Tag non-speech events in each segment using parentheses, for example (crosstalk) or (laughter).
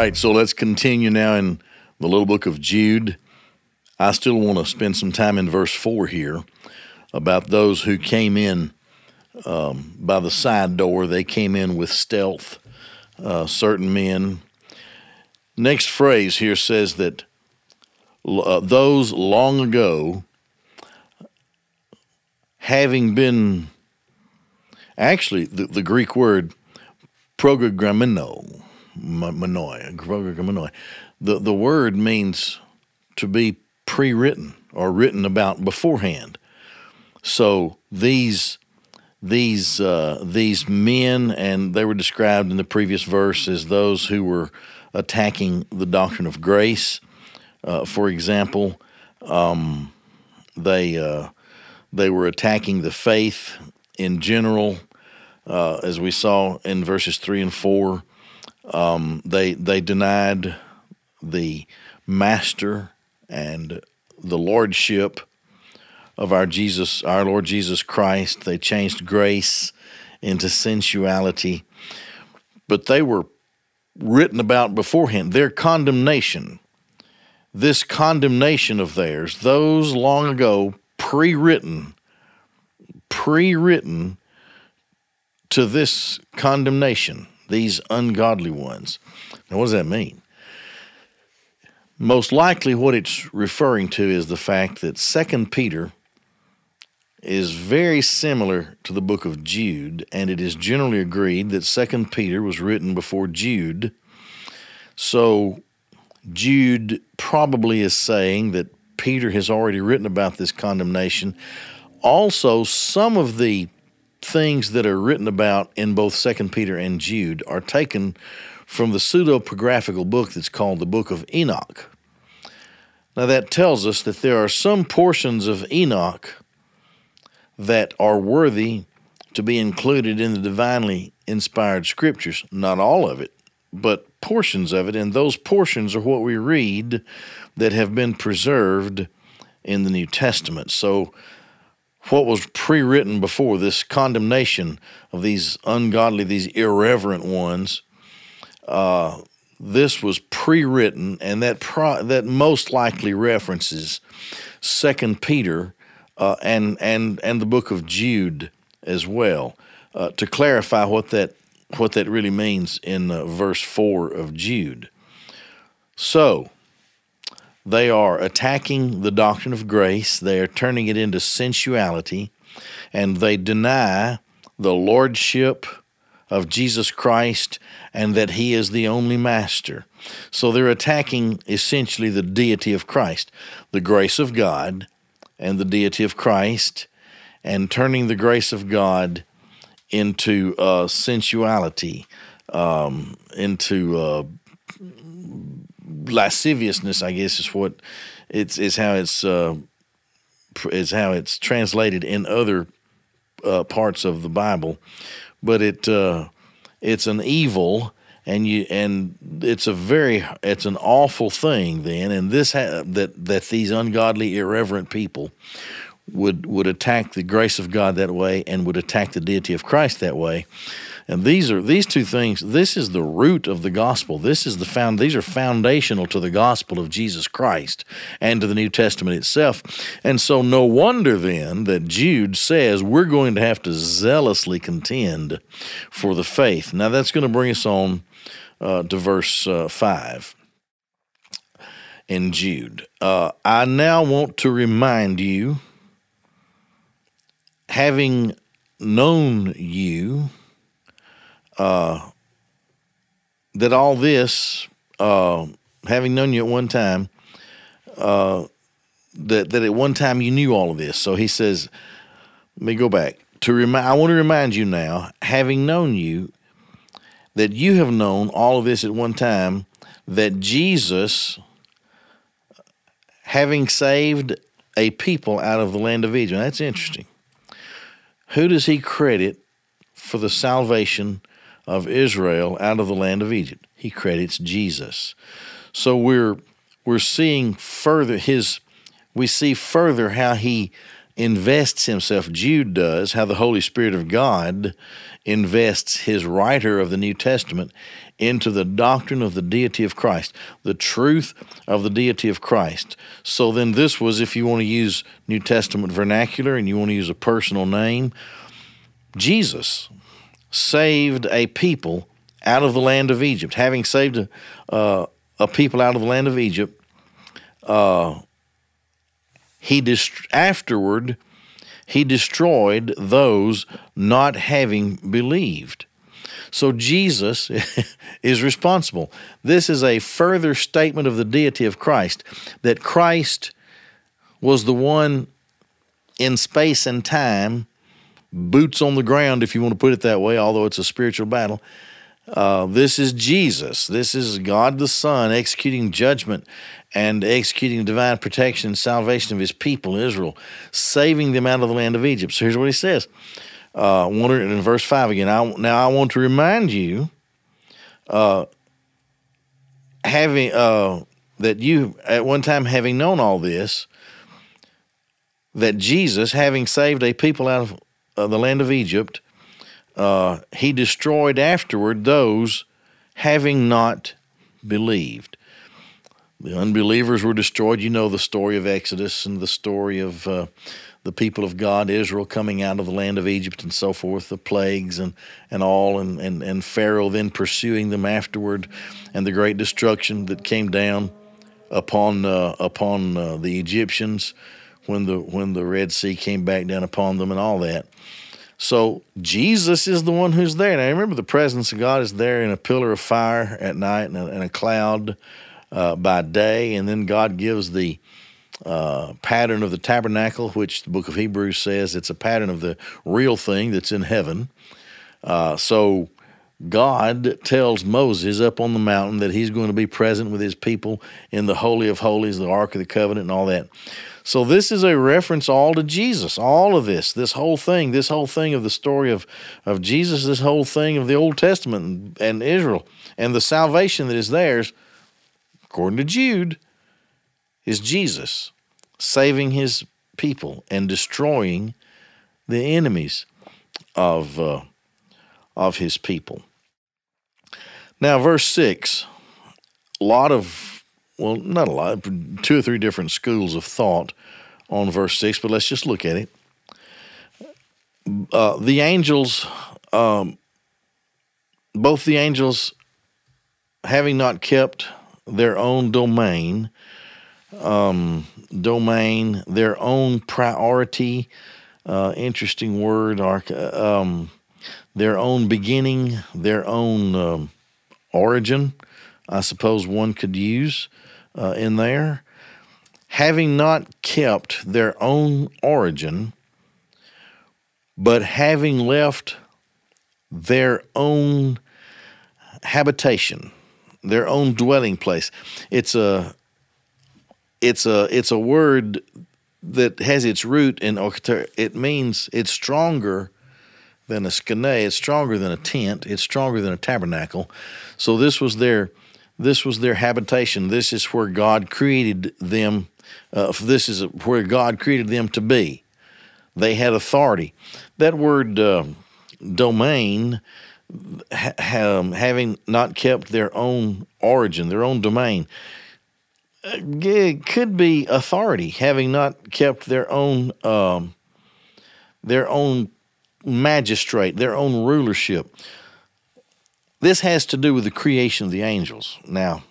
right, so let's continue now in the little book of Jude. I still want to spend some time in verse 4 here about those who came in um, by the side door. They came in with stealth, uh, certain men. Next phrase here says that uh, those long ago, having been, actually, the, the Greek word programmino, manoi, the, the word means to be pre written or written about beforehand. So these these uh, these men, and they were described in the previous verse as those who were attacking the doctrine of grace. Uh, for example, um, they uh, they were attacking the faith in general, uh, as we saw in verses three and four. Um, they they denied the master and the lordship of our Jesus, our Lord Jesus Christ. They changed grace into sensuality, but they were written about beforehand. Their condemnation, this condemnation of theirs, those long ago pre written, pre written to this condemnation, these ungodly ones. Now, what does that mean? Most likely, what it's referring to is the fact that Second Peter is very similar to the book of Jude, and it is generally agreed that Second Peter was written before Jude. So Jude probably is saying that Peter has already written about this condemnation. Also, some of the things that are written about in both Second Peter and Jude are taken from the pseudepigraphical book that's called the Book of Enoch. Now, that tells us that there are some portions of Enoch that are worthy to be included in the divinely inspired scriptures. Not all of it, but portions of it. And those portions are what we read that have been preserved in the New Testament. So, what was pre written before this condemnation of these ungodly, these irreverent ones, uh, this was pre written, and that, pro- that most likely references Second Peter uh, and and and the book of Jude as well uh, to clarify what that what that really means in uh, verse four of Jude. So they are attacking the doctrine of grace. They are turning it into sensuality, and they deny the lordship of Jesus Christ and that He is the only master. So they're attacking essentially the deity of Christ, the grace of God, and the deity of Christ and turning the grace of God into uh, sensuality, um, into uh, lasciviousness. I guess is what it's is how it's uh, is how it's translated in other uh, parts of the Bible, but it uh, it's an evil and you and it's a very it's an awful thing then and this ha- that that these ungodly irreverent people would would attack the grace of God that way and would attack the deity of Christ that way and these are these two things this is the root of the gospel. This is the found these are foundational to the gospel of Jesus Christ and to the New Testament itself. And so no wonder then that Jude says we're going to have to zealously contend for the faith. Now that's going to bring us on uh, to verse uh, 5 in Jude. Uh, I now want to remind you, having known you, uh, that all this, uh, having known you at one time, uh, that that at one time you knew all of this. So he says, let me go back to remind. I want to remind you now, having known you, that you have known all of this at one time that Jesus, having saved a people out of the land of Egypt, that's interesting. Who does he credit for the salvation of Israel out of the land of Egypt? He credits Jesus. So we're we're seeing further his we see further how he invests himself, Jude does, how the Holy Spirit of God invests his writer of the New Testament into the doctrine of the deity of Christ, the truth of the deity of Christ. So then, this was, if you want to use New Testament vernacular and you want to use a personal name, Jesus saved a people out of the land of Egypt. Having saved a, uh, a people out of the land of Egypt, uh, he dist- afterward he destroyed those not having believed. So Jesus (laughs) is responsible. This is a further statement of the deity of Christ that Christ was the one in space and time, boots on the ground, if you want to put it that way, although it's a spiritual battle. Uh, this is Jesus. This is God the Son executing judgment and executing divine protection and salvation of his people, Israel, saving them out of the land of Egypt. So here's what he says. Uh, in verse 5 again. I, now I want to remind you uh, having uh, that you at one time having known all this, that Jesus, having saved a people out of the land of Egypt, uh, he destroyed afterward those having not believed. The unbelievers were destroyed. You know the story of Exodus and the story of uh, the people of God, Israel, coming out of the land of Egypt and so forth, the plagues and, and all, and, and, and Pharaoh then pursuing them afterward, and the great destruction that came down upon uh, upon uh, the Egyptians when the when the Red Sea came back down upon them and all that. So Jesus is the one who's there. Now remember, the presence of God is there in a pillar of fire at night and a, and a cloud uh, by day, and then God gives the uh, pattern of the tabernacle, which the book of Hebrews says it's a pattern of the real thing that's in heaven. Uh, so God tells Moses up on the mountain that he's going to be present with his people in the Holy of Holies, the Ark of the Covenant, and all that. So this is a reference all to Jesus. All of this, this whole thing, this whole thing of the story of, of Jesus, this whole thing of the Old Testament and, and Israel and the salvation that is theirs – according to Jude, is Jesus saving his people and destroying the enemies of, uh, of his people. Now, verse 6, a lot of, well, not a lot, two or three different schools of thought on verse 6, but let's just look at it. Uh, the angels, um, both the angels having not kept their own domain, um, domain, their own priority. Uh, interesting word, um, their own beginning, their own um, origin. I suppose one could use uh, in there. Having not kept their own origin, but having left their own habitation their own dwelling place. It's a it's a it's a word that has its root in it means it's stronger than a skene, it's stronger than a tent, it's stronger than a tabernacle. So this was their this was their habitation. This is where God created them. Uh, this is where God created them to be. They had authority. That word uh, domain ha- um, having not kept their own origin, their own domain. Uh, it could be authority, having not kept their own um, their own magistrate, their own rulership. This has to do with the creation of the angels. Now,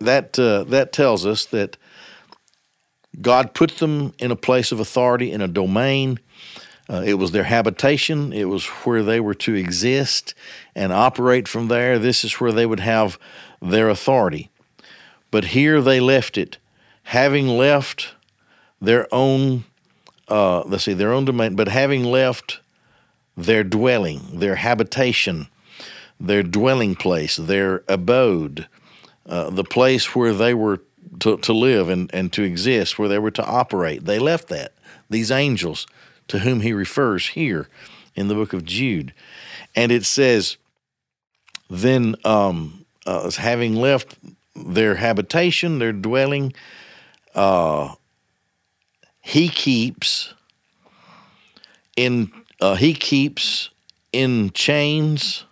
that uh, that tells us that God put them in a place of authority in a domain uh, it was their habitation, it was where they were to exist and operate from there. This is where they would have their authority. But here they left it, having left their own, uh, let's see, their own domain, but having left their dwelling, their habitation, their dwelling place, their abode, uh, the place where they were to, to live and, and to exist, where they were to operate. They left that. These angels to whom he refers here in the book of Jude. And it says, then um, uh, having left their habitation, their dwelling, uh, he keeps in uh, he keeps in chains,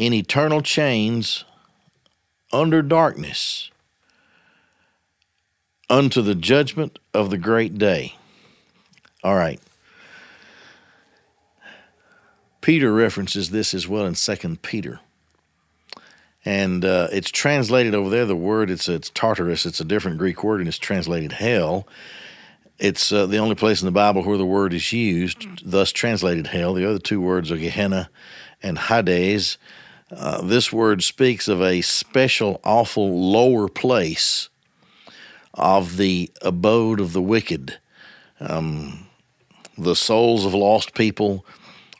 in eternal chains under darkness unto the judgment of the great day. All right. Peter references this as well in Second Peter. And uh, it's translated over there. The word it's it's Tartarus. It's a different Greek word, and it's translated hell. It's uh, the only place in the Bible where the word is used, thus translated hell. The other two words are Gehenna and Hades. Uh, this word speaks of a special, awful lower place of the abode of the wicked. Um, the souls of lost people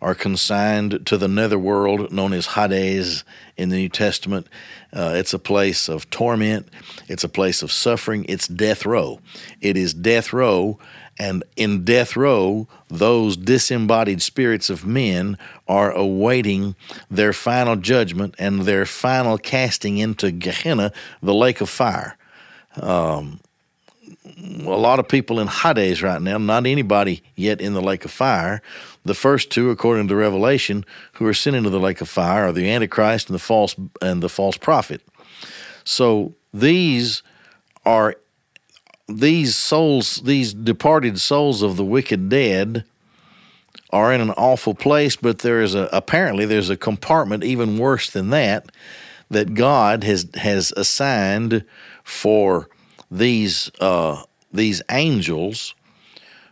are consigned to the netherworld known as Hades in the New Testament. Uh, it's a place of torment, it's a place of suffering, it's death row. It is death row, and in death row, those disembodied spirits of men are awaiting their final judgment and their final casting into Gehenna, the lake of fire. Um, a lot of people in Hades right now, not anybody yet in the lake of fire. The first two, according to Revelation, who are sent into the lake of fire are the Antichrist and the false and the false prophet. So these are these souls, these departed souls of the wicked dead are in an awful place, but there is a apparently there's a compartment even worse than that that God has has assigned for these uh, these angels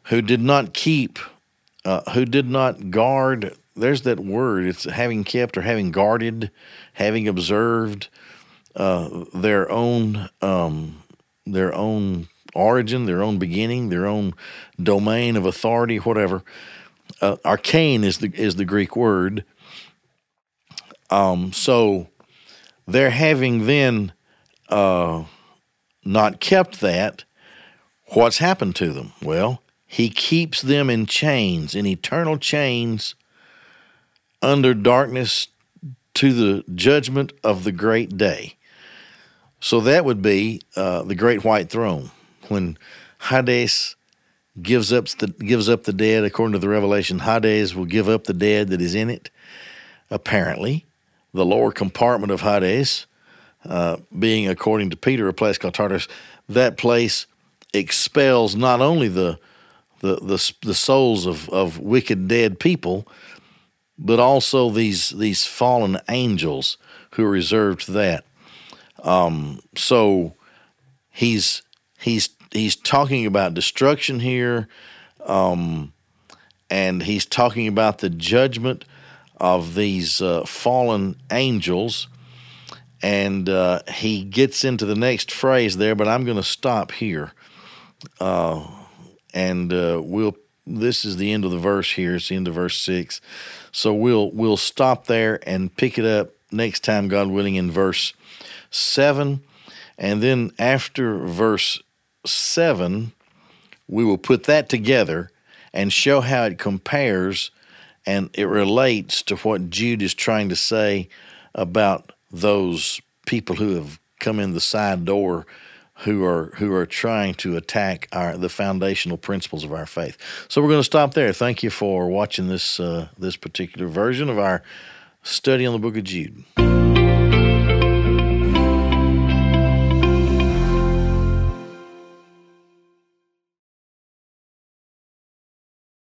who did not keep, uh, who did not guard. There's that word. It's having kept or having guarded, having observed uh, their own um, their own origin, their own beginning, their own domain of authority, whatever. Uh, archēn is the is the Greek word. Um, so they're having then uh, not kept that, what's happened to them? Well, he keeps them in chains, in eternal chains, under darkness to the judgment of the great day. So that would be uh, the great white throne when Hades gives up the gives up the dead. According to the Revelation, Hades will give up the dead that is in it. Apparently, the lower compartment of Hades uh, being, according to Peter, a place called Tartarus, that place expels not only the the the, the souls of, of wicked dead people, but also these these fallen angels who are reserved to that. Um, so he's he's he's talking about destruction here, um, and he's talking about the judgment of these uh, fallen angels and uh, he gets into the next phrase there, but I'm going to stop here. Uh, and uh, we'll. This is the end of the verse here. It's the end of verse six, so we'll we'll stop there and pick it up next time, God willing, in verse seven, and then after verse seven, we will put that together and show how it compares and it relates to what Jude is trying to say about those people who have come in the side door who are who are trying to attack our the foundational principles of our faith. So we're going to stop there. Thank you for watching this uh, this particular version of our study on the book of Jude.